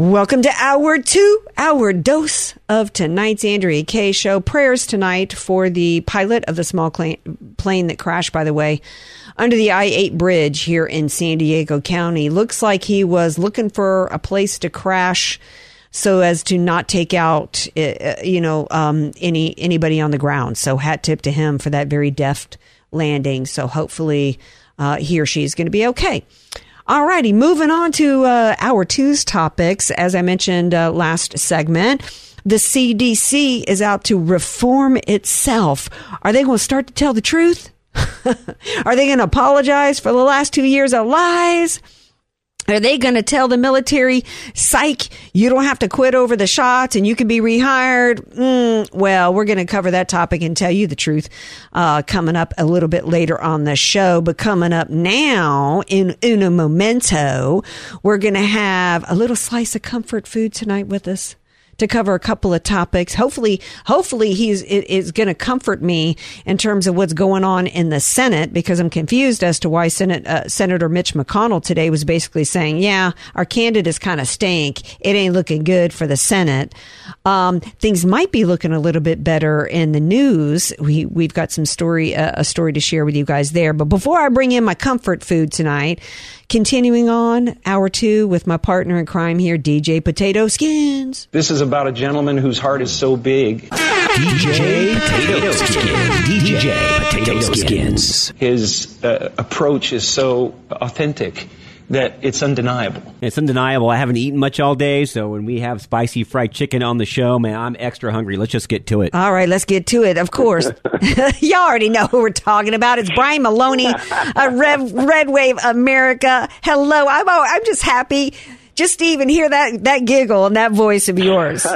Welcome to hour two, our dose of tonight's Andrea Kaye show. Prayers tonight for the pilot of the small plane that crashed, by the way, under the I 8 bridge here in San Diego County. Looks like he was looking for a place to crash so as to not take out, uh, you know, um, any anybody on the ground. So hat tip to him for that very deft landing. So hopefully uh, he or she is going to be okay. All righty, moving on to uh, our two's topics. As I mentioned uh, last segment, the CDC is out to reform itself. Are they going to start to tell the truth? Are they going to apologize for the last two years of lies? Are they going to tell the military, psych, you don't have to quit over the shots and you can be rehired? Mm, well, we're going to cover that topic and tell you the truth uh, coming up a little bit later on the show. But coming up now in Uno Momento, we're going to have a little slice of comfort food tonight with us to cover a couple of topics. Hopefully, hopefully he's is going to comfort me in terms of what's going on in the Senate because I'm confused as to why Senate uh, Senator Mitch McConnell today was basically saying, "Yeah, our candidates kind of stink. It ain't looking good for the Senate." Um, things might be looking a little bit better in the news. We we've got some story uh, a story to share with you guys there. But before I bring in my comfort food tonight, continuing on hour two with my partner in crime here, DJ Potato Skins. This is about a gentleman whose heart is so big. DJ Potato Skins. DJ Potato Skins. His uh, approach is so authentic that it's undeniable. It's undeniable. I haven't eaten much all day, so when we have spicy fried chicken on the show, man, I'm extra hungry. Let's just get to it. All right, let's get to it. Of course, y'all already know who we're talking about. It's Brian Maloney, uh, Red, Red Wave America. Hello, I'm oh, I'm just happy just to even hear that that giggle and that voice of yours.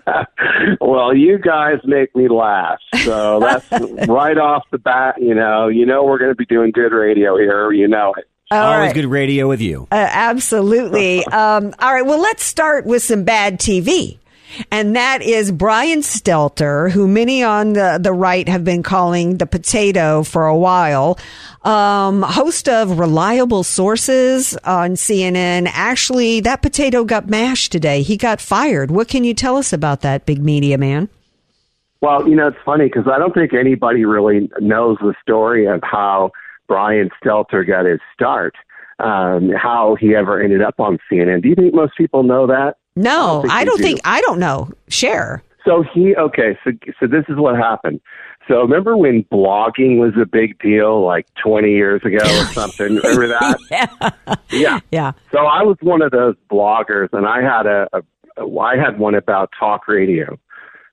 well, you guys make me laugh. So that's right off the bat, you know, you know we're going to be doing good radio here, you know it. All Always right. good radio with you. Uh, absolutely. um, all right. Well, let's start with some bad TV. And that is Brian Stelter, who many on the, the right have been calling the potato for a while. Um, host of Reliable Sources on CNN. Actually, that potato got mashed today. He got fired. What can you tell us about that, big media man? Well, you know, it's funny because I don't think anybody really knows the story of how Brian Stelter got his start, um, how he ever ended up on CNN. Do you think most people know that? No, think I don't do. think, I don't know. Share. So he okay, so so this is what happened. So remember when blogging was a big deal like 20 years ago or something? remember that? Yeah. Yeah. Yeah. So I was one of those bloggers, and I had a I had one about talk radio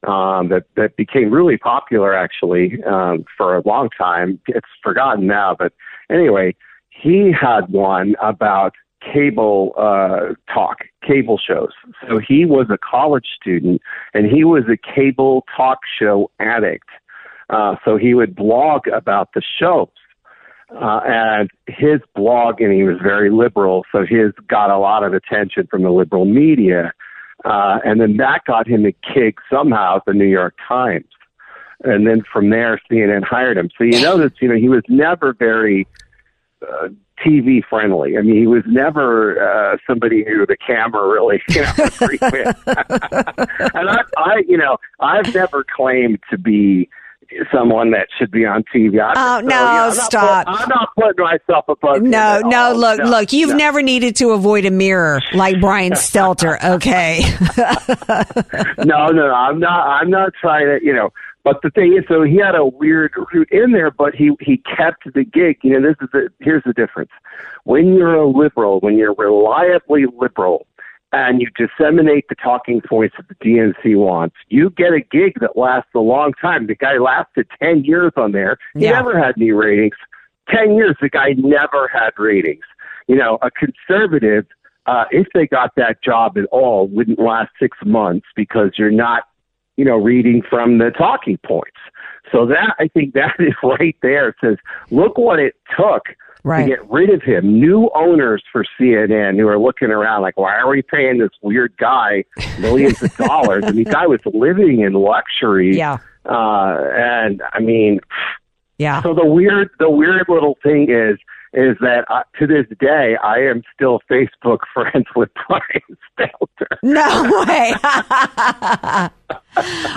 um, that that became really popular actually um, for a long time. It's forgotten now, but anyway, he had one about cable uh, talk, cable shows. So he was a college student, and he was a cable talk show addict. Uh, so he would blog about the shows uh, and his blog, and he was very liberal, so his got a lot of attention from the liberal media, uh, and then that got him a gig somehow at the New York Times, and then from there, CNN hired him. So you notice, you know, he was never very uh, TV friendly. I mean, he was never uh, somebody who the camera really, you know, agreed with. and I, I, you know, I've never claimed to be someone that should be on TV. Oh, so, no, yeah, I'm stop. Not put, I'm not putting myself above. No, no, all. look, No, look, you've no. never needed to avoid a mirror like Brian Stelter, okay? no, no, no. I'm not. I'm not trying to. You know. But the thing is, so he had a weird route in there, but he he kept the gig. You know, this is the here's the difference. When you're a liberal, when you're reliably liberal, and you disseminate the talking points that the DNC wants, you get a gig that lasts a long time. The guy lasted ten years on there. He Yeah. never had any ratings. Ten years, the guy never had ratings. You know, a conservative uh, if they got that job at all, wouldn't last six months because you're not, you know, reading from the talking points. So that I think that is right there. It says, look what it took Right. to get rid of him. New owners for CNN who are looking around like, why are we paying this weird guy millions of dollars? and the guy was living in luxury. Yeah. Uh, and I mean, Yeah. so the weird, the weird little thing is, is that uh, to this day I am still Facebook friends with Brian Stelter. No way.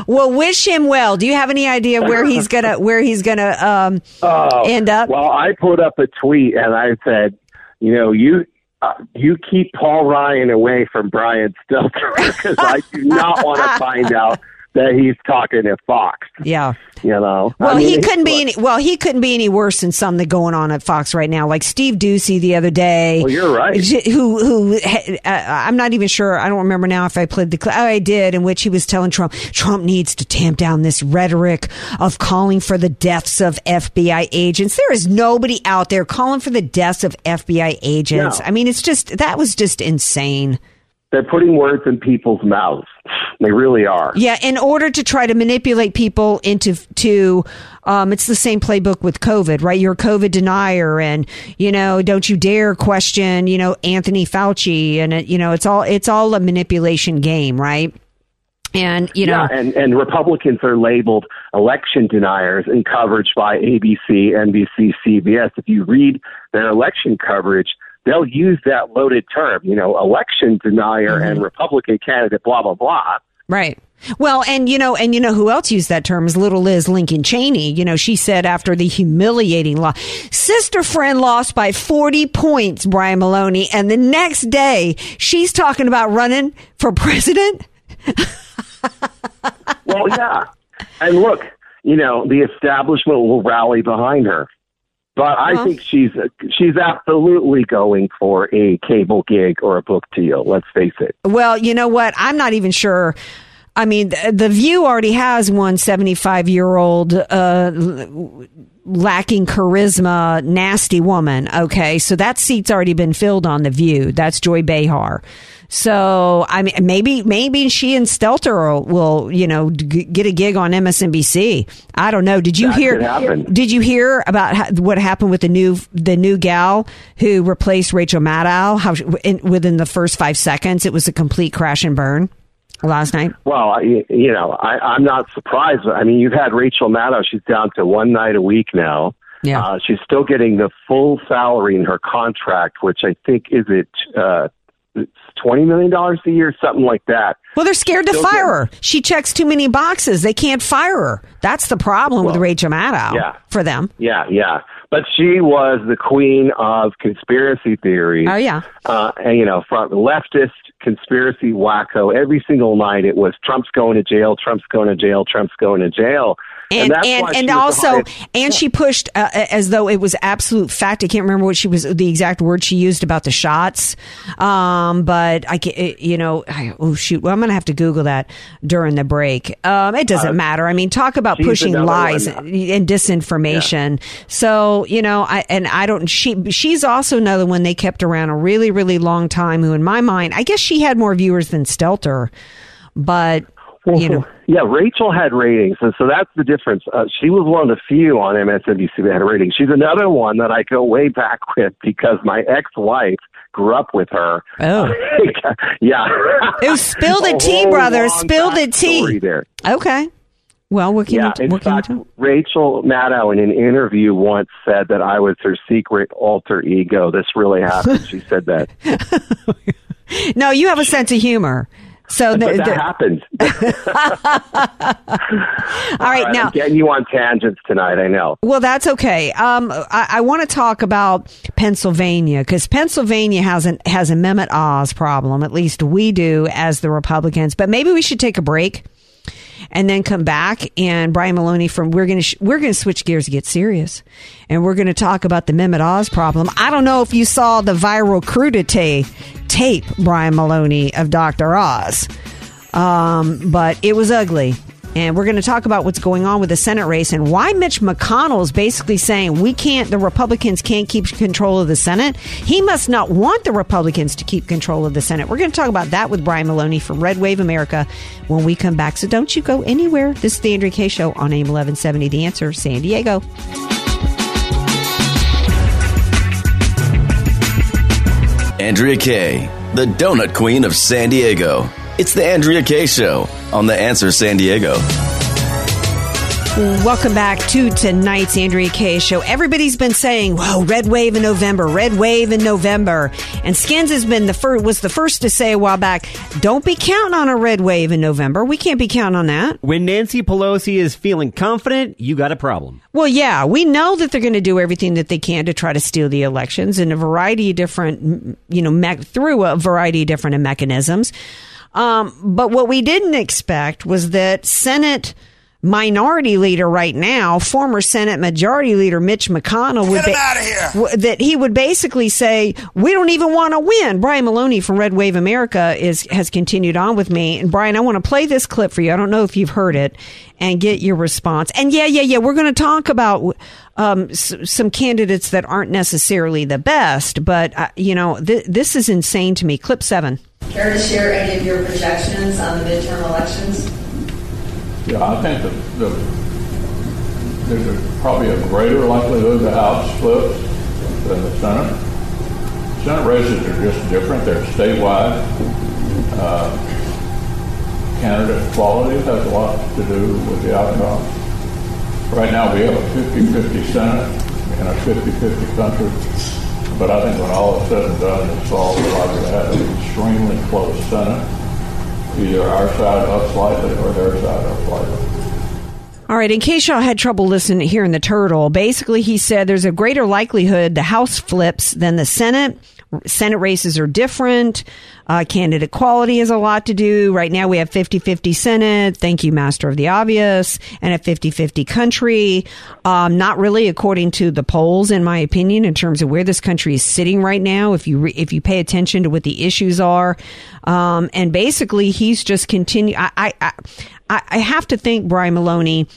well, wish him well. Do you have any idea where he's gonna where he's gonna um, uh, end up? Well, I put up a tweet and I said, you know, you. Uh, you keep Paul Ryan away from Brian Stelter because I do not want to find out that he's talking to Fox. Yeah. You know, I Well, mean, he couldn't be any. Well, he couldn't be any worse than some that going on at Fox right now, like Steve Doocy the other day. Well, you're right. Who who? Uh, I'm not even sure. I don't remember now if I played the. Oh, I did, in which he was telling Trump, Trump needs to tamp down this rhetoric of calling for the deaths of FBI agents. There is nobody out there calling for the deaths of FBI agents. No. I mean, it's just that was just insane. They're putting words in people's mouths. They really are. Yeah, in order to try to manipulate people into to, um, it's the same playbook with COVID, right? You're a COVID denier, and you know, don't you dare question, you know, Anthony Fauci, and it, you know, it's all it's all a manipulation game, right? And you know, yeah, and, and Republicans are labeled election deniers in coverage by ABC, NBC, CBS. If you read their election coverage, they'll use that loaded term, you know, election denier Mm-hmm. and Republican candidate, blah, blah, blah. Right. Well, and you know, and you know who else used that term is little Liz Lincoln Cheney. You know, she said after the humiliating loss, sister friend lost by 40 points, Brian Maloney. And the next day she's talking about running for president. Well, yeah. And look, you know, the establishment will rally behind her. But I think she's she's absolutely going for a cable gig or a book deal. Let's face it. Well, you know what? I'm not even sure. I mean, the, the View already has one 75 year old, uh, lacking charisma, nasty woman. Okay. So that seat's already been filled on The View. That's Joy Behar. So, I mean, maybe, maybe she and Stelter will, will you know, g- get a gig on MSNBC. I don't know. Did you That hear, did you hear about ha- what happened with the new, the new gal who replaced Rachel Maddow? How, in, within the first five seconds, it was a complete crash and burn last night. Well, I, you know, I, I'm not surprised. I mean, you've had Rachel Maddow; she's down to one night a week now. Yeah. Uh, she's still getting the full salary in her contract, which I think is it uh, twenty million dollars a year, something like that. Well, they're scared to Still fire her. She checks too many boxes. They can't fire her. That's the problem with Well, Rachel Maddow yeah. for them. Yeah, yeah. But she was the queen of conspiracy theories. Oh, yeah. Uh, and, you know, from leftist conspiracy wacko. Every single night it was Trump's going to jail, Trump's going to jail, Trump's going to jail. And that's and and also and she pushed uh, as though it was absolute fact. I can't remember what she was the exact word she used about the shots, um, but I can you know I, oh shoot well I'm gonna have to Google that during the break. Um, it doesn't matter. I mean, talk about Uh, pushing lies one. and disinformation. So you know I and I don't she she's also another one they kept around a really really long time. Who in my mind I guess she had more viewers than Stelter, but. You know, Yeah, Rachel had ratings, and so that's the difference. Uh, she was one of the few on MSNBC that had ratings. She's another one that I go way back with because my ex-wife grew up with her. Oh. yeah. Oh, spill the tea, brother. Spill the tea. There. Okay. Well, what can Yeah, you what can you tell? Rachel Maddow in an interview once said that I was her secret alter ego. This really happened. she said that. No, you have a sense of humor. So the- that the- happens. All right, now I'm getting you on tangents tonight. I know. Well, that's okay. Um, I, I want to talk about Pennsylvania because Pennsylvania has an has a Mehmet Oz problem. At least we do as the Republicans. But maybe we should take a break and then come back. And Brian Maloney from we're gonna sh- we're gonna switch gears to get serious, and we're gonna talk about the Mehmet Oz problem. I don't know if you saw the viral crudité tape, Brian Maloney of Doctor Oz, um, but it was ugly. And we're going to talk about what's going on with the Senate race and why Mitch McConnell is basically saying we can't, the Republicans can't keep control of the Senate. He must not want the Republicans to keep control of the Senate. We're going to talk about that with Brian Maloney from Red Wave America when we come back. So don't you go anywhere. This is the Andrea Kaye Show on AM 1170, The Answer, San Diego. Andrea Kaye, the donut queen of San Diego. It's the Andrea Kaye Show on The Answer San Diego. Welcome back to tonight's Andrea Kaye show. Everybody's been saying, "Whoa, red wave in November, red wave in November," and Skins has been the first was the first to say a while back, "Don't be counting on a red wave in November. We can't be counting on that." When Nancy Pelosi is feeling confident, you got a problem. Well, yeah, we know that they're going to do everything that they can to try to steal the elections in a variety of different, you know, me- through a variety of different mechanisms. Um, but what we didn't expect was that Senate minority leader right now, former Senate Majority Leader Mitch McConnell, would Get him outta here. w- that he would basically say, "We don't even want to win." Brian Maloney from Red Wave America is has continued on with me, and Brian, I want to play this clip for you. I don't know if you've heard it, and get your response. And yeah, yeah, yeah, we're going to talk about um, s- some candidates that aren't necessarily the best, but uh, you know, th- this is insane to me. Clip seven. Care to share any of your projections on the midterm elections? Yeah, I think that the, there's a, probably a greater likelihood the House flips than the Senate. Senate races are just different. They're statewide. Uh, candidate quality has a lot to do with the outcome. Right now, we have a 50-50 Senate and a 50-50 country. But I think when all is said and done this all to have an extremely close Senate. Either our side up slightly or their side up slightly. All right, in case y'all had trouble listening here in the turtle, basically he said there's a greater likelihood the House flips than the Senate. Senate races are different. Uh, candidate quality has a lot to do. Right now we have 50-50 Senate. Thank you, Master of the Obvious. And a 50-50 country. Um, not really according to the polls, in my opinion, in terms of where this country is sitting right now. If you, re- if you pay attention to what the issues are. Um, and basically he's just continue. I, I, I, I have to think Brian Maloney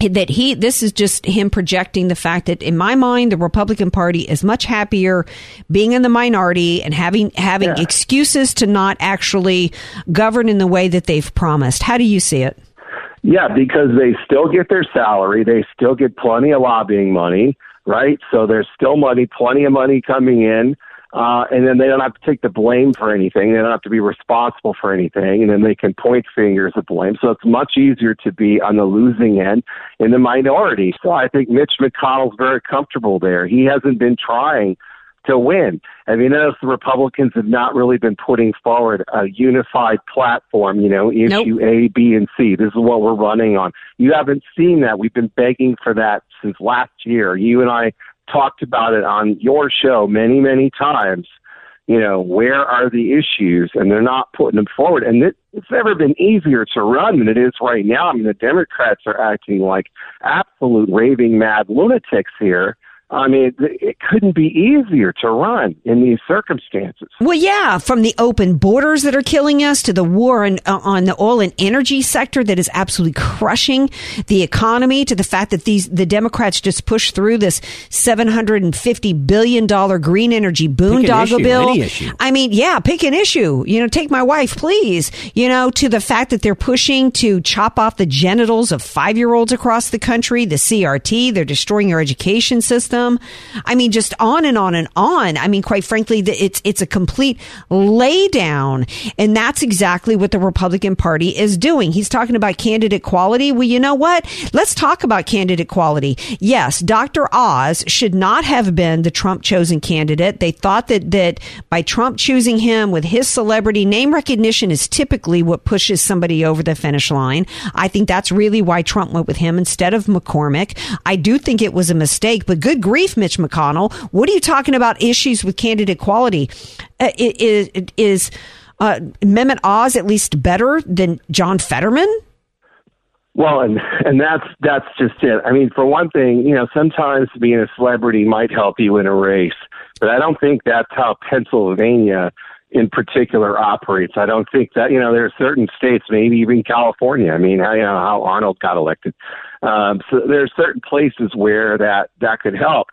that he this is just him projecting the fact that in my mind the Republican Party is much happier being in the minority and having having excuses to not actually govern in the way that they've promised. How do you see it? Yeah, because they still get their salary. They still get plenty of lobbying money, right? So there's still money, plenty of money coming in. Uh, and then they don't have to take the blame for anything. They don't have to be responsible for anything. And then they can point fingers at blame. So it's much easier to be on the losing end in the minority. So I think Mitch McConnell's very comfortable there. He hasn't been trying to win. I mean, notice the Republicans have not really been putting forward a unified platform, you know, issue A, B, and C. This is what we're running on. You haven't seen that. We've been begging for that since last year. You and I talked about it on your show many, many times. You know, where are the issues? And they're not putting them forward. And it, it's never been easier to run than it is right now. I mean, the Democrats are acting like absolute raving mad lunatics here. I mean, it couldn't be easier to run in these circumstances. Well, yeah, from the open borders that are killing us to the war on, uh, on the oil and energy sector that is absolutely crushing the economy to the fact that these the Democrats just pushed through this seven hundred and fifty billion dollar green energy boondoggle bill. any issue. I mean, yeah, pick an issue. You know, take my wife, please. You know, to the fact that they're pushing to chop off the genitals of five year olds across the country, the CRT. They're destroying our education system. Them. I mean, just on and on and on. I mean, quite frankly, it's it's a complete laydown, and that's exactly what the Republican Party is doing. He's talking about candidate quality. Well, you know what? Let's talk about candidate quality. Yes, Dr. Oz should not have been the Trump chosen candidate. They thought that that by Trump choosing him with his celebrity name recognition is typically what pushes somebody over the finish line. I think that's really why Trump went with him instead of McCormick. I do think it was a mistake, but good grief, Mitch McConnell. What are you talking about issues with candidate quality? Uh, is is uh, Mehmet Oz at least better than John Fetterman? Well, and and that's that's just it. I mean, for one thing, you know, sometimes being a celebrity might help you in a race, but I don't think that's how Pennsylvania in particular operates. I don't think that you know there are certain states, maybe even California. I mean, how, you know how Arnold got elected. Um, so there are certain places where that that could help.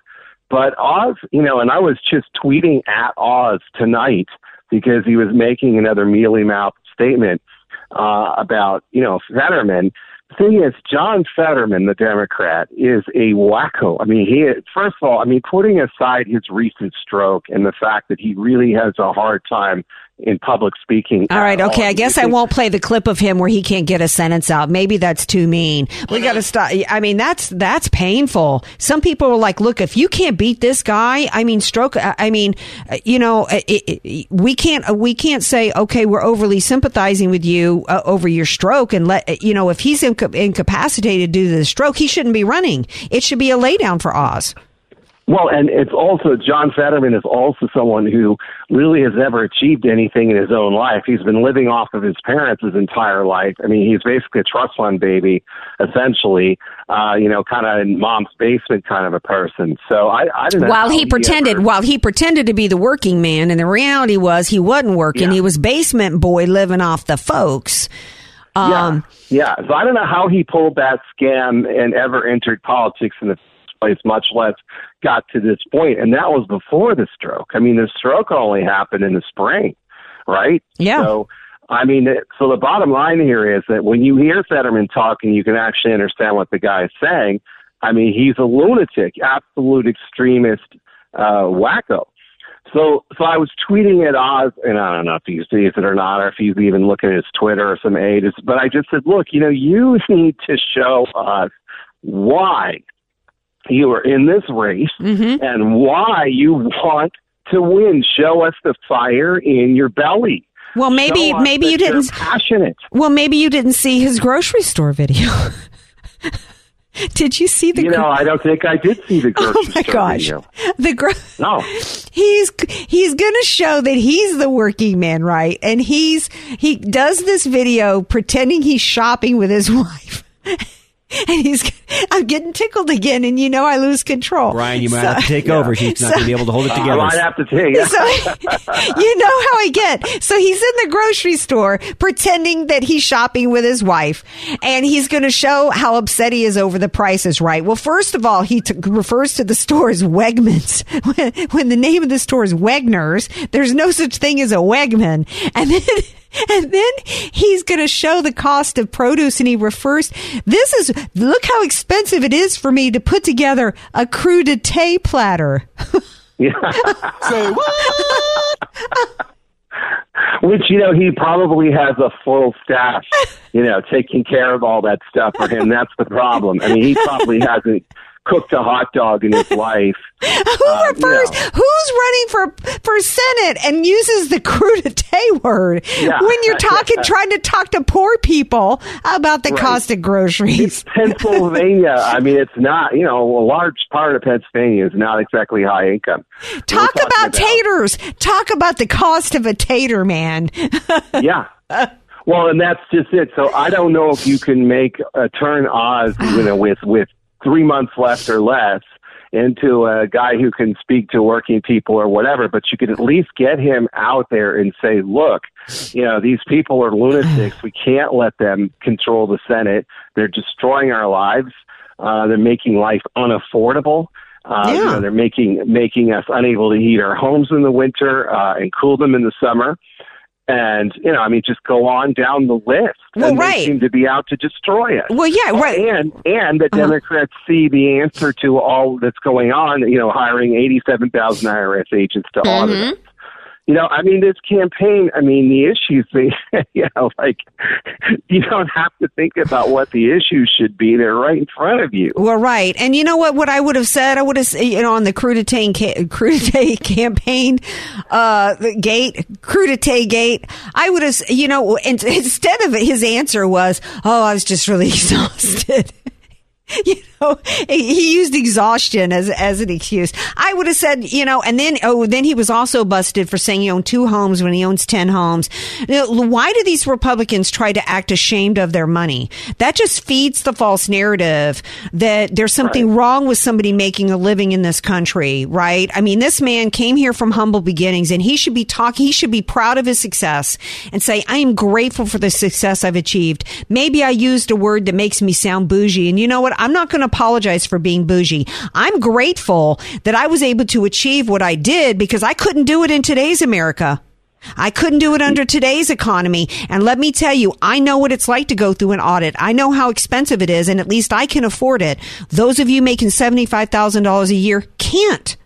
But Oz, you know, and I was just tweeting at Oz tonight because he was making another mealy mouthed statement uh, about, you know, Fetterman. Thing is, John Fetterman, the Democrat, is a wacko. I mean, he, first of all, I mean, putting aside his recent stroke and the fact that he really has a hard time in public speaking. All right, okay. all. I guess I won't play the clip of him where he can't get a sentence out. Maybe that's too mean. We got to stop. I mean, that's that's painful. Some people are like, "Look, if you can't beat this guy, I mean, stroke. I mean, uh, you know, it, it, we can't uh, we can't say, okay, we're overly sympathizing with you uh, over your stroke, and let you know if he's inca- incapacitated due to the stroke, he shouldn't be running. It should be a laydown for Oz. Well, and it's also John Fetterman is also someone who really has never achieved anything in his own life. He's been living off of his parents his entire life. I mean, he's basically a trust fund baby, essentially. Uh, you know, kind of in mom's basement kind of a person. So I, I don't know. While how he pretended, ever- while he pretended to be the working man, and the reality was he wasn't working. He was basement boy living off the folks. Um, yeah. So I don't know how he pulled that scam and ever entered politics in the place, much less got to this point. And that was before the stroke. I mean, the stroke only happened in the spring, right? Yeah. So, I mean, so the bottom line here is that when you hear Fetterman talking, you can actually understand what the guy is saying. I mean, he's a lunatic, absolute extremist, uh, wacko. So, so I was tweeting at Oz, and I don't know if he sees it or not, or if he's even looking at his Twitter or some aides. But I just said, look, you know, you need to show us why you are in this race mm-hmm. and why you want to win. Show us the fire in your belly. Well, maybe maybe you didn't. passionate. Well, maybe you didn't see his grocery store video. Did you see the? You know, gro- I don't think I did see the oh grocery oh my store gosh, video. the gro- No. he's he's going to show that he's the working man, right? And he's he does this video pretending he's shopping with his wife. And he's, I'm getting tickled again, and you know I lose control. Brian, you might So- have to take over. She's not So- going to be able to hold it together. I together. might have to take it. So you know how I get. So he's in the grocery store pretending that he's shopping with his wife, and he's going to show how upset he is over the prices. Right. Well, first of all, he t- refers to the store as Wegmans when, when the name of the store is Wegner's. There's no such thing as a Wegman, and then. And then he's going to show the cost of produce and he refers, this is, look how expensive it is for me to put together a crudité platter. Say what? Which you know he probably has a full staff, you know, taking care of all that stuff for him. That's the problem. I mean, he probably hasn't cooked a hot dog in his life. Who um, refers? Who's running for for Senate and uses the crudité word Yeah. when you're talking, trying to talk to poor people about the Right. cost of groceries? Pennsylvania. I mean, it's not. You know, a large part of Pennsylvania is not exactly high income. Talk We're about taters. Talk about the cost of a tater, man. yeah. Well, and that's just it. So I don't know if you can make a turn Oz, you know, with with three months left or less into a guy who can speak to working people or whatever, but you could at least get him out there and say, look, you know, these people are lunatics. We can't let them control the Senate. They're destroying our lives. Uh, they're making life unaffordable. Uh, you know, they're making making us unable to heat our homes in the winter uh, and cool them in the summer. And you know, I mean, just go on down the list. Well, and right. They seem to be out to destroy it. Well, yeah, right. And and the Uh-huh. Democrats see the answer to all that's going on. You know, hiring eighty-seven thousand IRS agents to audit Mm-hmm. us. You know, I mean, this campaign. I mean, the issues. They, you know, like you don't have to think about what the issues should be. They're right in front of you. Well, right. And you know what? What I would have said, I would have, you know, on the crudité, crudité campaign, uh, the gate, crudité gate, I would have, you know, instead of his answer was, oh, I was just really exhausted. you know, he used exhaustion as as an excuse. I would have said, you know, and then oh, then he was also busted for saying he owned two homes when he owns ten homes. Now, why do these Republicans try to act ashamed of their money? That just feeds the false narrative that there's something wrong with somebody making a living in this country, right? I mean, this man came here from humble beginnings, and he should be talking. He should be proud of his success and say, "I am grateful for the success I've achieved." Maybe I used a word that makes me sound bougie, and you know what? I'm not going to apologize for being bougie. I'm grateful that I was able to achieve what I did because I couldn't do it in today's America. I couldn't do it under today's economy. And let me tell you, I know what it's like to go through an audit. I know how expensive it is, and at least I can afford it. Those of you making $75,000 a year can't.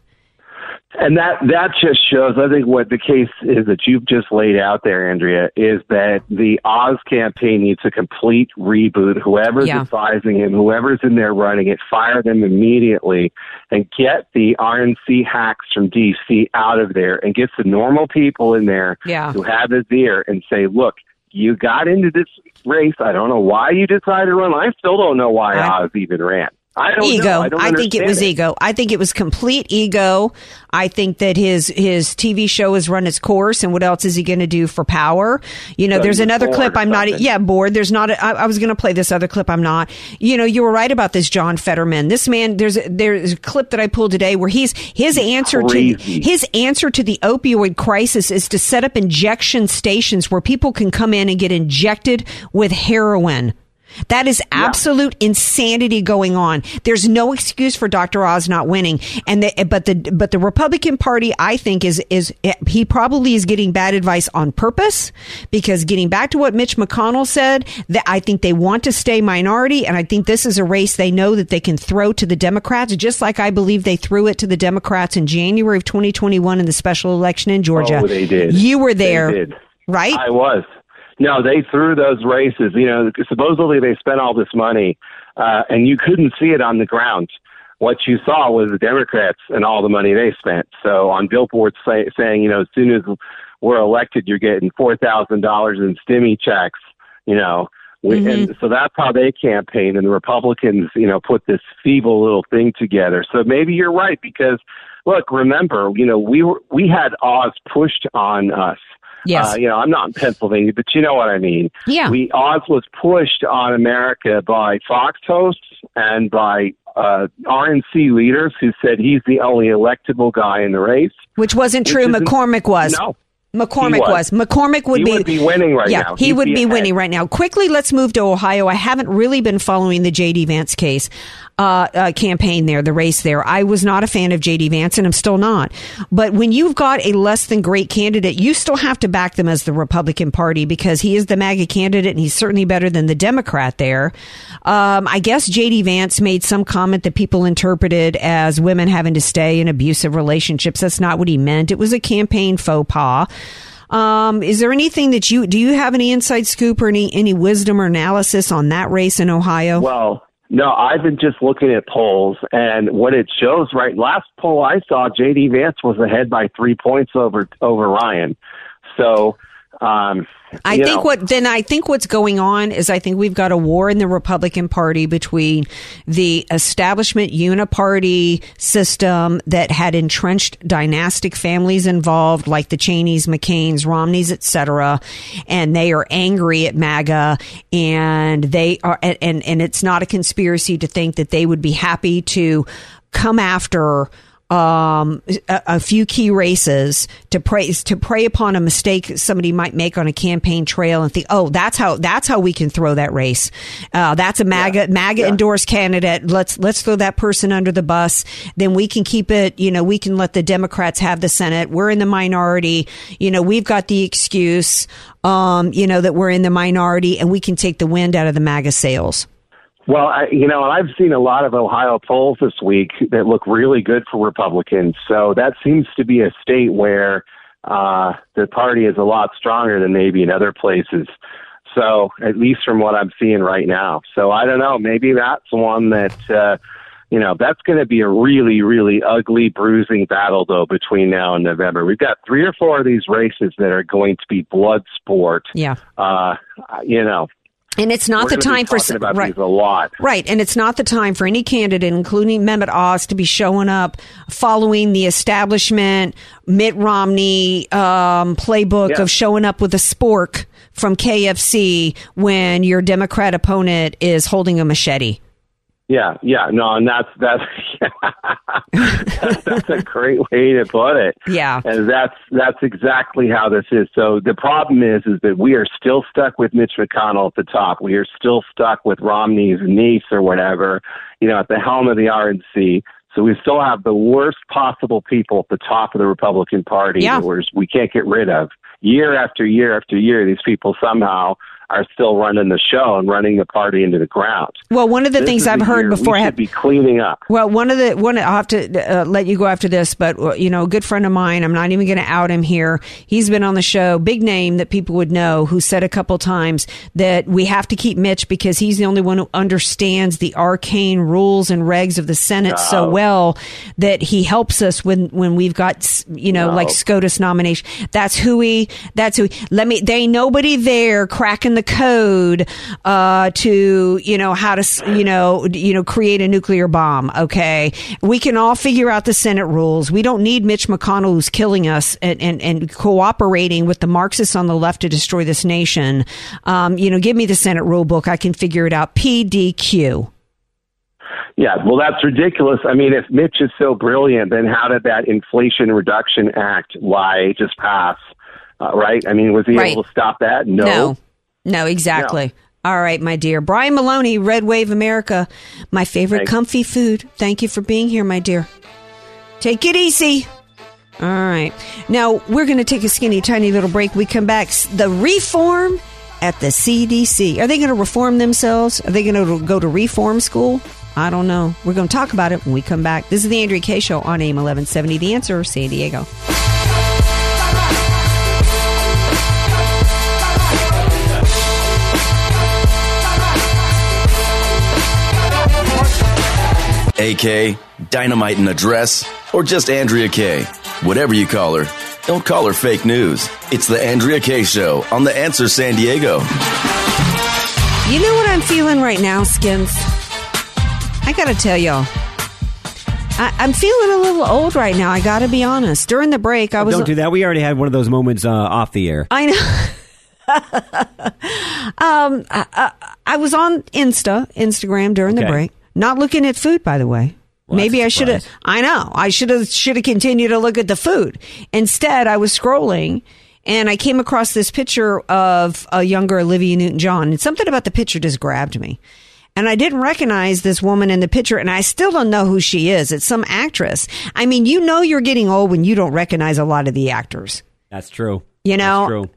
And that that just shows, I think, what the case is that you've just laid out there, Andrea, is that the Oz campaign needs a complete reboot. Whoever's Yeah. advising him, whoever's in there running it, fire them immediately and get the RNC hacks from DC out of there and get the normal people in there Yeah. who have his ear and say, look, you got into this race. I don't know why you decided to run. I still don't know why I- Oz even ran. I don't ego. know. I, don't think it was ego. I think it was complete ego. I think that his his TV show has run its course, and what else is he going to do for power? You know, So there's another clip. I'm not. Yeah, bored. There's not. A, I, I was going to play this other clip. I'm not. You know, you were right about this John Fetterman. This man. There's there's a clip that I pulled today where he's his answer to his answer to the opioid crisis is to set up injection stations where people can come in and get injected with heroin. That is absolute insanity going on. There's no excuse for Dr. Oz not winning. And the, but the but the Republican Party, I think, is is he probably is getting bad advice on purpose because getting back to what Mitch McConnell said, that I think they want to stay minority, and I think this is a race they know that they can throw to the Democrats, just like I believe they threw it to the Democrats in January of 2021 in the special election in Georgia. Oh, they did. You were there, right? I was. No, they threw those races. You know, supposedly they spent all this money, uh, and you couldn't see it on the ground. What you saw was the Democrats and all the money they spent. So on billboards say, saying, you know, as soon as we're elected, you're getting four thousand dollars in stimmy checks. You know, we, and so that's how they campaigned. And the Republicans, you know, put this feeble little thing together. So maybe you're right because look, remember, you know, we were we had Oz pushed on us. Yes. Uh, you know, I'm not in Pennsylvania, but you know what I mean. Yeah. We Oz was pushed on America by Fox hosts and by uh, RNC leaders who said he's the only electable guy in the race. Which wasn't true. isn't- McCormick was. No. McCormick was. was. McCormick would be would be winning right yeah, now. he He'd would be be, winning right now. Quickly, let's move to Ohio. I haven't really been following the JD Vance case uh, uh, campaign there, the race there. I was not a fan of JD Vance, and I'm still not. But when you've got a less than great candidate, you still have to back them as the Republican Party because he is the MAGA candidate, and he's certainly better than the Democrat there. Um, I guess JD Vance made some comment that people interpreted as women having to stay in abusive relationships. That's not what he meant. It was a campaign faux pas. Um, is there anything that you do you have any inside scoop or any any wisdom or analysis on that race in Ohio? Well, no, I've been just looking at polls, and what it shows right last poll I saw, J.D. Vance was ahead by three points over over Ryan. So, um, I think know, what then I think what's going on is I think we've got a war in the Republican Party between the establishment uniparty system that had entrenched dynastic families involved, like the Cheneys, McCain's, Romneys, etc., and they are angry at MAGA, and they are, and and, and it's not a conspiracy to think that they would be happy to come after um, a, a few key races to prey to prey upon a mistake somebody might make on a campaign trail and think, oh, that's how that's how we can throw that race. Uh, that's a MAGA MAGA endorsed candidate. Let's let's throw that person under the bus. Then we can keep it. You know, we can let the Democrats have the Senate. We're in the minority. You know, we've got the excuse. Um, you know that we're in the minority and we can take the wind out of the MAGA sails. Well, I, you know, I've seen a lot of Ohio polls this week that look really good for Republicans. So that seems to be a state where uh, the party is a lot stronger than maybe in other places. So at least from what I'm seeing right now. So I don't know. Maybe that's one that. Uh, you know, that's going to be a really, really ugly, bruising battle, though, between now and November. We've got three or four of these races that are going to be blood sport. Yeah. Uh, you know, And it's not we're the time for right. a lot. Right, and it's not the time for any candidate, including Mehmet Oz, to be showing up following the establishment Mitt Romney um, playbook Yeah. of showing up with a spork from KFC when your Democrat opponent is holding a machete. Yeah, yeah, no, and that's that's that's, that's a great way to put it. Yeah. and that's that's exactly how this is. So the problem is, is that we are still stuck with Mitch McConnell at the top. We are still stuck with Romney's niece or whatever, you know, at the helm of the RNC. So we still have the worst possible people at the top of the Republican Party Yeah. that we can't get rid of. Year after year after year, these people somehow are still running the show and running the party into the ground. Well, one of the This things I've heard before we I should have be cleaning up. Well, one of the one I'll have to uh, let you go after this, but uh, you know, a good friend of mine. I'm not even going to out him here. He's been on the show, big name that people would know, who said a couple times that we have to keep Mitch because he's the only one who understands the arcane rules and regs of the Senate so well that he helps us when when we've got you know No. like SCOTUS nomination. That's who he. That's who. He, let me. They nobody there cracking the code uh, to you know how to you know you know create a nuclear bomb. Okay, we can all figure out the Senate rules. We don't need Mitch McConnell who's killing us and and, and cooperating with the Marxists on the left to destroy this nation. Um, you know, give me the Senate rule book. I can figure it out. PDQ. Yeah, well, that's ridiculous. I mean, if Mitch is so brilliant, then how did that Inflation Reduction Act lie just pass? Uh, right? I mean, was he Right. able to stop that? No. No, no, exactly. All right, my dear. Brian Maloney, Red Wave America, my favorite Thanks. comfy food. Thank you for being here, my dear. Take it easy. All right. Now, we're going to take a skinny, tiny little break. We come back. The reform at the CDC. Are they going to reform themselves? Are they going to go to reform school? I don't know. We're going to talk about it when we come back. This is the Andrea Kaye Show on AM 1170. The answer, San Diego. AK, Dynamite in a Dress, or just Andrea Kaye. Whatever you call her, don't call her fake news. It's the Andrea Kaye Show on The Answer San Diego. You know what I'm feeling right now, Skins? I gotta tell y'all. I, I'm feeling a little old right now. I gotta be honest. During the break, I was. Don't do that. We already had one of those moments uh, off the air. I know. um, I, I, I was on Insta, Instagram during the break, not looking at food, by the way. Well, Maybe I should have. I know. I should have. Should have continued to look at the food. Instead, I was scrolling, and I came across this picture of a younger Olivia Newton-John, and something about the picture just grabbed me. And I didn't recognize this woman in the picture, and I still don't know who she is. It's some actress. I mean, you know, you're getting old when you don't recognize a lot of the actors. That's true. You know, That's true.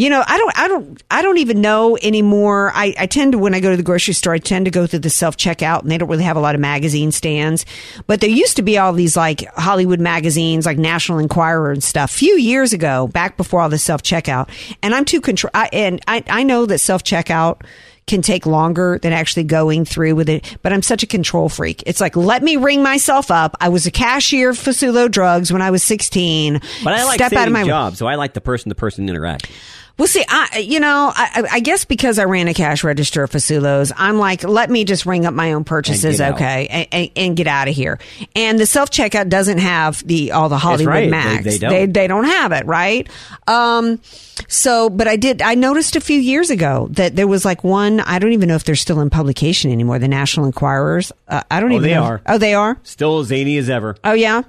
You know, I don't, I don't, I don't even know anymore. I, I tend to, when I go to the grocery store, I tend to go through the self checkout and they don't really have a lot of magazine stands. But there used to be all these like Hollywood magazines, like National Enquirer and stuff, a few years ago, back before all the self checkout. And I'm too control, I, and I, I know that self checkout can take longer than actually going through with it, but I'm such a control freak. It's like, let me ring myself up. I was a cashier for Sulo Drugs when I was 16. But I like Step out of my job, so I like the person to person interaction. Well, see, I you know, I, I guess because I ran a cash register for Fasulos, I'm like, let me just ring up my own purchases, out. okay, and, and, and get out of here. And the self checkout doesn't have the all the Hollywood right. They- Max. they don't. They, they don't have it, right? Um, so, but I did. I noticed a few years ago that there was like one. I don't even know if they're still in publication anymore. The National Enquirers. Uh, I don't Oh, even. they know. are. Oh, they are. Still as zany as ever. Oh yeah.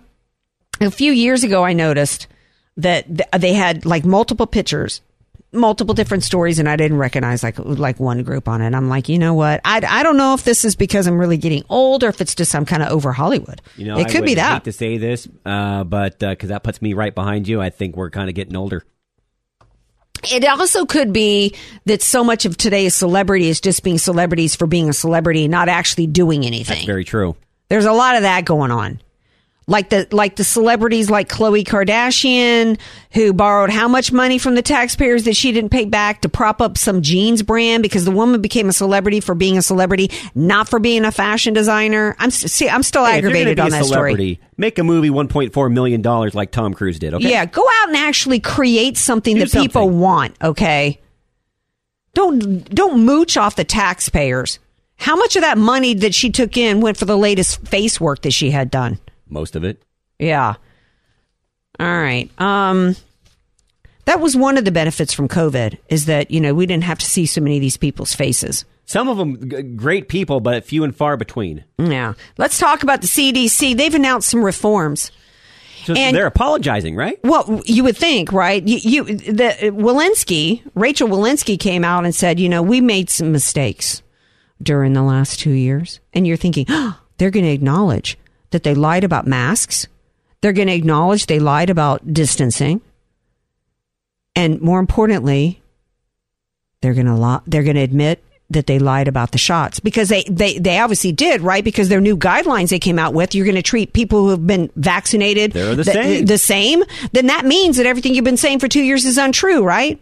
A few years ago, I noticed that they had like multiple pictures, multiple different stories, and I didn't recognize like like one group on it. I'm like, you know what? I, I don't know if this is because I'm really getting old or if it's just I'm kind of over Hollywood. You know, it I could be that. Hate to say this, uh, but because that puts me right behind you, I think we're kind of getting older. It also could be that so much of today's celebrity is just being celebrities for being a celebrity, not actually doing anything. That's very true. There's a lot of that going on. Like the like the celebrities like Khloe Kardashian who borrowed how much money from the taxpayers that she didn't pay back to prop up some jeans brand because the woman became a celebrity for being a celebrity, not for being a fashion designer. I'm see I'm still Hey, aggravated on that story. Make a movie, one point four million dollars, like Tom Cruise did. Okay. Yeah, go out and actually create something Do that people want, okay? Don't don't mooch off the taxpayers. How much of that money that she took in went for the latest face work that she had done? Most of it. Yeah. All right. Um that was one of the benefits from COVID is that, you know, we didn't have to see so many of these people's faces. Some of them g- great people, but few and far between. Yeah. Let's talk about the CDC. They've announced some reforms. So And- they're apologizing, right? Well, you would think, right? You, you the Walensky, Rochelle Walensky came out and said, you know, we made some mistakes during the last two years, and you're thinking, oh, they're going to acknowledge that they lied about masks. They're going to acknowledge they lied about distancing, and more importantly, they're going to li- they're going to admit that they lied about the shots because they, they, they obviously did, right? Because their new guidelines they came out with, you're going to treat people who have been vaccinated They're the th- same. the same, then that means that everything you've been saying for two years is untrue, right?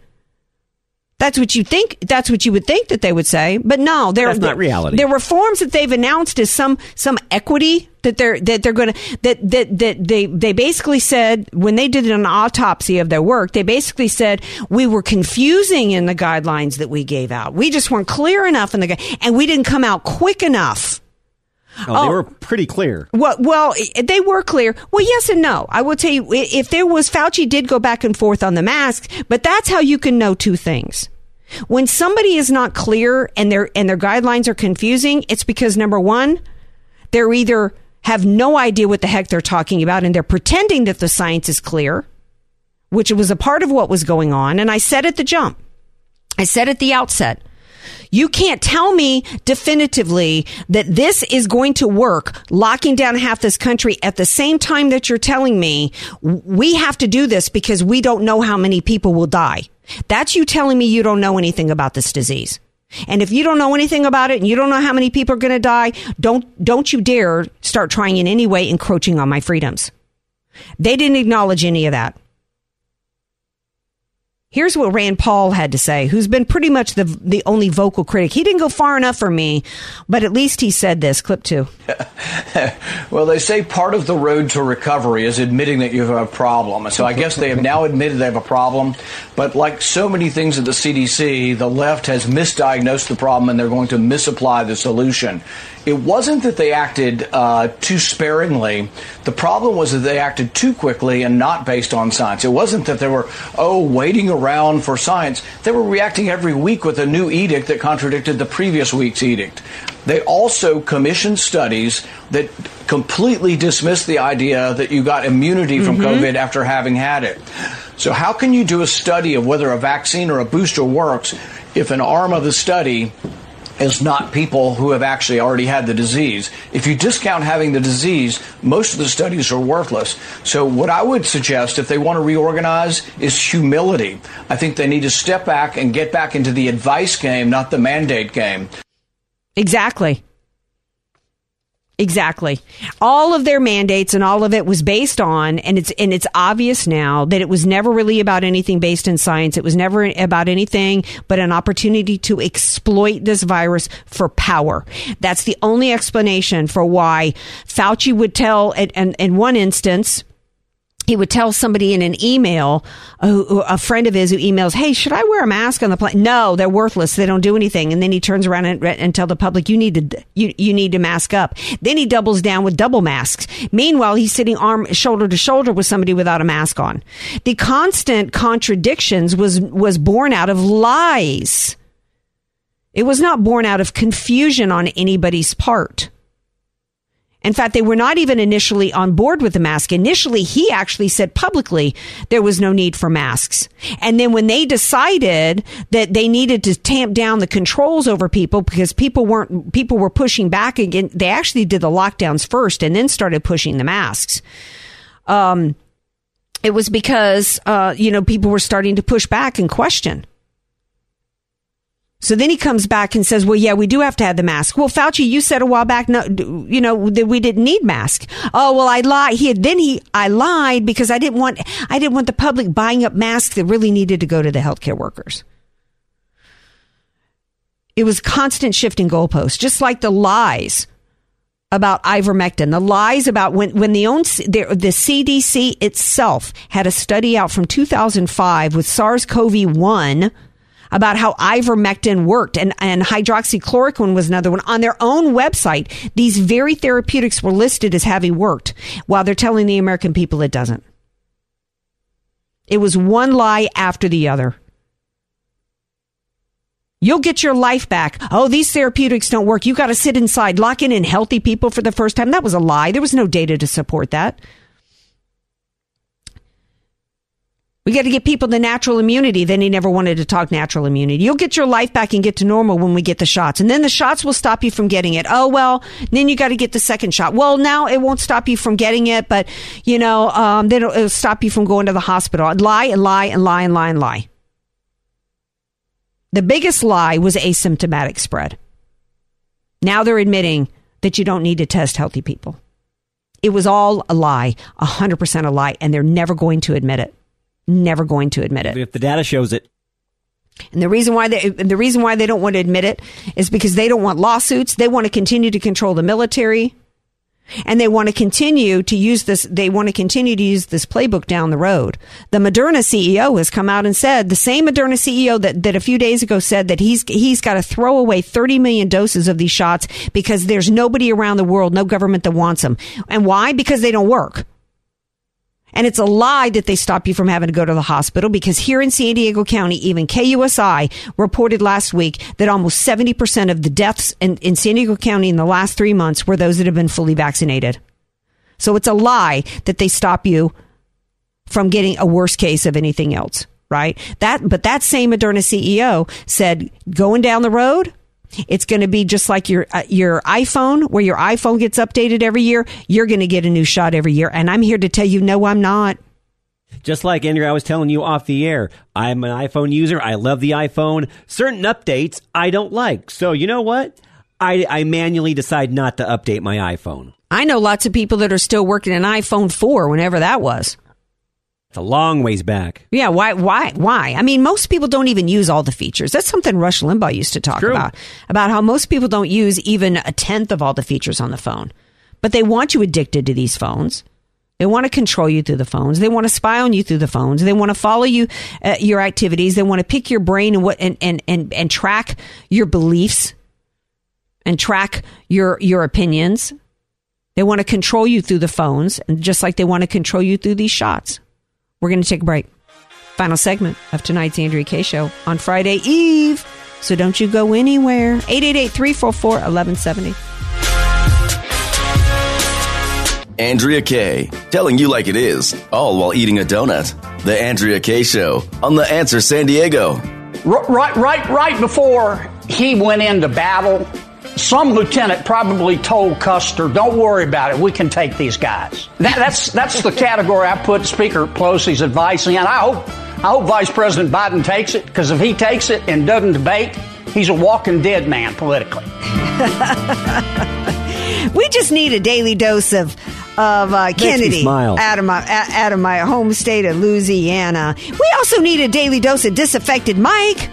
That's what you think. That's what you would think that they would say, but no, they're That's not reality. The reforms that they've announced is some some equity that they're that they're going to that that that they they basically said when they did an autopsy of their work, they basically said we were confusing in the guidelines that we gave out. We just weren't clear enough in the and we didn't come out quick enough. Oh, Oh. they oh. were pretty clear. Well, well, they were clear. Well, yes and no. I will tell you, if there was Fauci did go back and forth on the mask, but that's how you can know two things. When somebody is not clear and their and their guidelines are confusing, it's because number one, they're either have no idea what the heck they're talking about and they're pretending that the science is clear, which was a part of what was going on. And I said at the jump, I said at the outset, you can't tell me definitively that this is going to work, locking down half this country at the same time that you're telling me we have to do this because we don't know how many people will die. That's you telling me you don't know anything about this disease. And if you don't know anything about it and you don't know how many people are going to die, don't, don't you dare start trying in any way encroaching on my freedoms. They didn't acknowledge any of that. Here's what Rand Paul had to say, who's been pretty much the the only vocal critic. He didn't go far enough for me, but at least he said this. Clip two. Well, they say part of the road to recovery is admitting that you have a problem. So I guess they have now admitted they have a problem. But like so many things at the CDC, the left has misdiagnosed the problem and they're going to misapply the solution. It wasn't that they acted uh, too sparingly. The problem was that they acted too quickly and not based on science. It wasn't that they were, oh, waiting around for science. They were reacting every week with a new edict that contradicted the previous week's edict. They also commissioned studies that completely dismissed the idea that you got immunity from COVID after having had it. So, how can you do a study of whether a vaccine or a booster works if an arm of the study is not people who have actually already had the disease. If you discount having the disease, most of the studies are worthless. So what I would suggest if they want to reorganize is humility. I think they need to step back and get back into the advice game, not the mandate game. Exactly. Exactly. All of their mandates and all of it was based on, and it's and it's obvious now that it was never really about anything based in science. It was never about anything but an opportunity to exploit this virus for power. That's the only explanation for why Fauci would tell, it and in one instance, he would tell somebody in an email, uh, a, a friend of his who emails, "Hey, should I wear a mask on the plane?" No, they're worthless. They don't do anything. And then he turns around and, and tell the public, "You need to you you need to mask up." Then he doubles down with double masks. Meanwhile, he's sitting arm shoulder to shoulder with somebody without a mask on. The constant contradictions was was born out of lies. It was not born out of confusion on anybody's part. In fact, they were not even initially on board with the mask. Initially, he actually said publicly there was no need for masks. And then when they decided that they needed to tamp down the controls over people because people weren't, people were pushing back again, they actually did the lockdowns first and then started pushing the masks. Um, it was because, uh, you know, people were starting to push back and question. So then he comes back and says, "Well, yeah, we do have to have the mask." Well, Fauci, you said a while back, no, you know, that we didn't need masks. Oh, well, I lied. He had, then he, I lied because I didn't want, I didn't want the public buying up masks that really needed to go to the healthcare workers. It was constant shifting goalposts, just like the lies about ivermectin, the lies about when, when the, own, the, the CDC itself had a study out from 2005 with SARS-CoV-1 about how ivermectin worked and, and hydroxychloroquine was another one. On their own website, these very therapeutics were listed as having worked while they're telling the American people it doesn't. It was one lie after the other. You'll get your life back. Oh, these therapeutics don't work. You got to sit inside, locking in healthy people for the first time. That was a lie. There was no data to support that. We got to get people the natural immunity. Then he never wanted to talk natural immunity. You'll get your life back and get to normal when we get the shots. And then the shots will stop you from getting it. Oh, well, then you got to get the second shot. Well, now it won't stop you from getting it, but, you know, um, then it'll, it'll stop you from going to the hospital. Lie and lie and lie and lie and lie. The biggest lie was asymptomatic spread. Now they're admitting that you don't need to test healthy people. It was all a lie, 100% a lie, and they're never going to admit it. Never going to admit it. If the data shows it. And the reason why they the reason why they don't want to admit it is because they don't want lawsuits. They want to continue to control the military. And they want to continue to use this, they want to continue to use this playbook down the road. The Moderna CEO has come out and said, the same Moderna CEO that, that a few days ago said that he's, he's got to throw away 30 million doses of these shots because there's nobody around the world, no government that wants them. And why? Because they don't work. And it's a lie that they stop you from having to go to the hospital because here in San Diego County, even KUSI reported last week that almost 70% of the deaths in, in San Diego County in the last three months were those that have been fully vaccinated. So it's a lie that they stop you from getting a worse case of anything else, right? That, but that same Moderna CEO said going down the road, it's going to be just like your uh, your iPhone, where your iPhone gets updated every year. You're going to get a new shot every year, and I'm here to tell you, no, I'm not. Just like Andrew, I was telling you off the air, I'm an iPhone user. I love the iPhone. Certain updates I don't like. So you know what? I, I manually decide not to update my iPhone. I know lots of people that are still working an iPhone 4, whenever that was. It's a long ways back. Yeah, why? Why? Why? I mean, most people don't even use all the features. That's something Rush Limbaugh used to talk about about how most people don't use even a tenth of all the features on the phone, but they want you addicted to these phones. They want to control you through the phones. They want to spy on you through the phones. They want to follow you, uh, your activities. They want to pick your brain and what and, and and and track your beliefs and track your your opinions. They want to control you through the phones, and just like they want to control you through these shots. We're going to take a break. Final segment of tonight's Andrea Kaye Show on Friday Eve. So don't you go anywhere. 888 344 1170. Andrea Kaye, telling you like it is, all while eating a donut. The Andrea Kaye Show on The Answer San Diego. Right, right, right before he went into battle, some lieutenant probably told Custer, "Don't worry about it. We can take these guys." That, that's that's the category I put Speaker Pelosi's advice in. I hope I hope Vice President Biden takes it because if he takes it and doesn't debate, he's a walking dead man politically. We just need a daily dose of of uh, Kennedy out of my out of my home state of Louisiana. We also need a daily dose of disaffected Mike.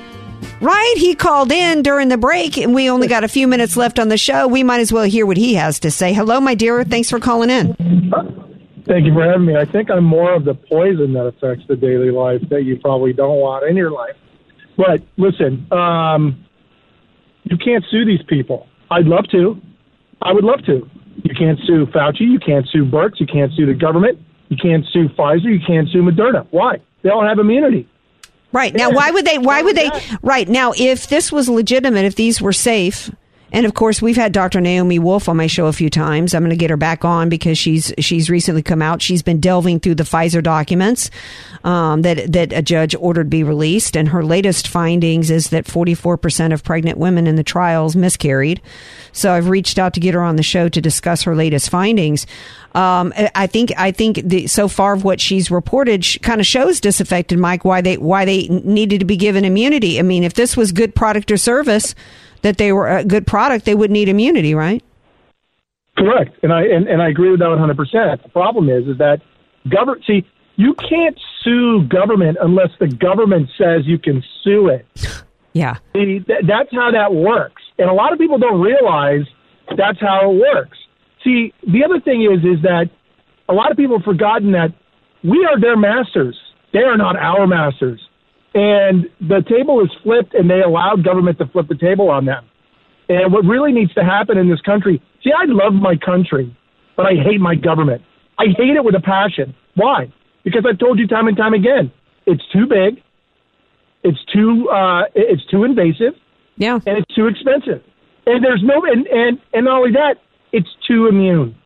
Right? He called in during the break, and we only got a few minutes left on the show. We might as well hear what he has to say. Hello, my dear. Thanks for calling in. Thank you for having me. I think I'm more of the poison that affects the daily life that you probably don't want in your life. But listen, um, you can't sue these people. I'd love to. I would love to. You can't sue Fauci. You can't sue Birx. You can't sue the government. You can't sue Pfizer. You can't sue Moderna. Why? They all have immunity. Right. Now, why would they? Why oh, would they? Right. Now, if this was legitimate, if these were safe, and of course, we've had Dr. Naomi Wolf on my show a few times. I'm going to get her back on because she's she's recently come out. She's been delving through the Pfizer documents um, that that a judge ordered be released, and her latest findings is that 44 percent of pregnant women in the trials miscarried. So I've reached out to get her on the show to discuss her latest findings. Um, I think I think the, so far of what she's reported sh- kind of shows disaffected Mike why they why they needed to be given immunity. I mean, if this was good product or service that they were a good product, they would need immunity, right? Correct, and I and, and I agree with that 100. percent The problem is is that government. See, you can't sue government unless the government says you can sue it. Yeah, See, th- that's how that works, and a lot of people don't realize that's how it works. See, the other thing is is that a lot of people have forgotten that we are their masters. They are not our masters. And the table is flipped, and they allowed government to flip the table on them. And what really needs to happen in this country see, I love my country, but I hate my government. I hate it with a passion. Why? Because I've told you time and time again, it's too big, it's too uh, it's too invasive, yeah, and it's too expensive. And there's no and and and not only that, it's too immune.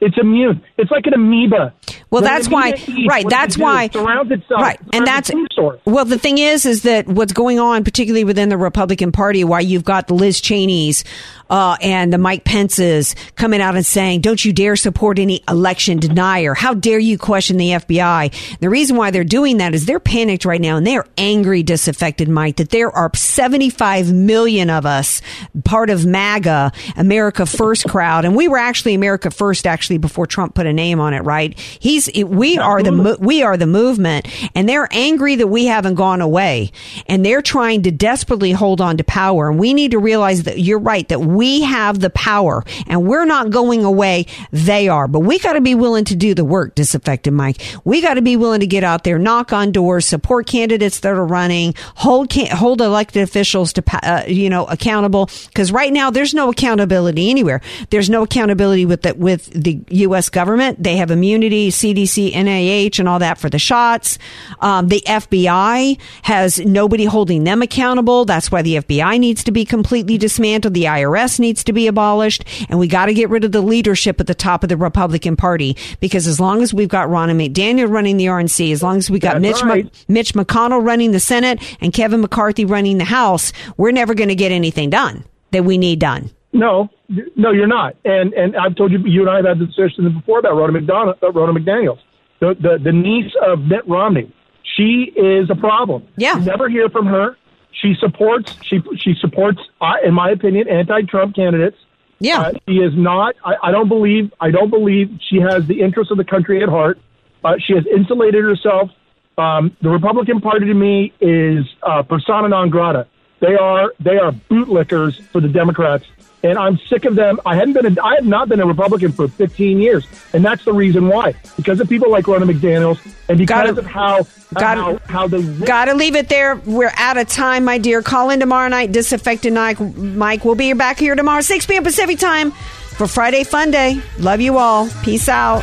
It's immune. It's like an amoeba. Well, that's why. eats, Right. That's why. Surrounds itself. Right. And that's the food source. well. The thing is, is that what's going on, particularly within the Republican Party, why you've got the Liz Cheney's uh, and the Mike Pence's coming out and saying, "Don't you dare support any election denier. How dare you question the FBI?" The reason why they're doing that is they're panicked right now and they're angry, disaffected, Mike, that there are 75 million of us part of MAGA, America First crowd, and we were actually America First actually before Trump put a name on it. Right? He's we are the we are the movement, and they're angry that we haven't gone away, and they're trying to desperately hold on to power. And we need to realize that you're right that we have the power, and we're not going away. They are, but we got to be willing to do the work. Disaffected Mike, we got to be willing to get out there, knock on doors, support candidates that are running, hold can- hold elected officials to pa- uh, you know accountable. Because right now there's no accountability anywhere. There's no accountability with the with the U.S. government. They have immunity, CDC, NIH, and all that for the shots. Um, the FBI has nobody holding them accountable. That's why the FBI needs to be completely dismantled. The IRS needs to be abolished, and we got to get rid of the leadership at the top of the Republican Party. Because as long as we've got Ronna McDaniel running the RNC, as long as we got Mitch right. Mc- Mitch McConnell running the Senate and Kevin McCarthy running the House, we're never going to get anything done that we need done. No, no, you're not. And and I've told you, you and I have had this discussion before about Ronna McDonald, uh, Ronna McDaniel's, the, the the niece of Mitt Romney. She is a problem. Yeah. You never hear from her. She supports she she supports, uh, in my opinion, anti-Trump candidates. Yeah. Uh, she is not. I, I don't believe. I don't believe she has the interests of the country at heart. Uh, she has insulated herself. Um, the Republican Party to me is uh, persona non grata. They are they are bootlickers for the Democrats, and I'm sick of them. I hadn't been. A, I have not been a Republican for 15 years, and that's the reason why. Because of people like Ronna McDaniel's, and because Gotta- of how gotta- how, how the Got to leave it there. We're out of time, my dear. Call in tomorrow night, Disaffected Mike. Mike, we'll be back here tomorrow, 6 p.m. Pacific time for Friday Fun Day. Love you all. Peace out.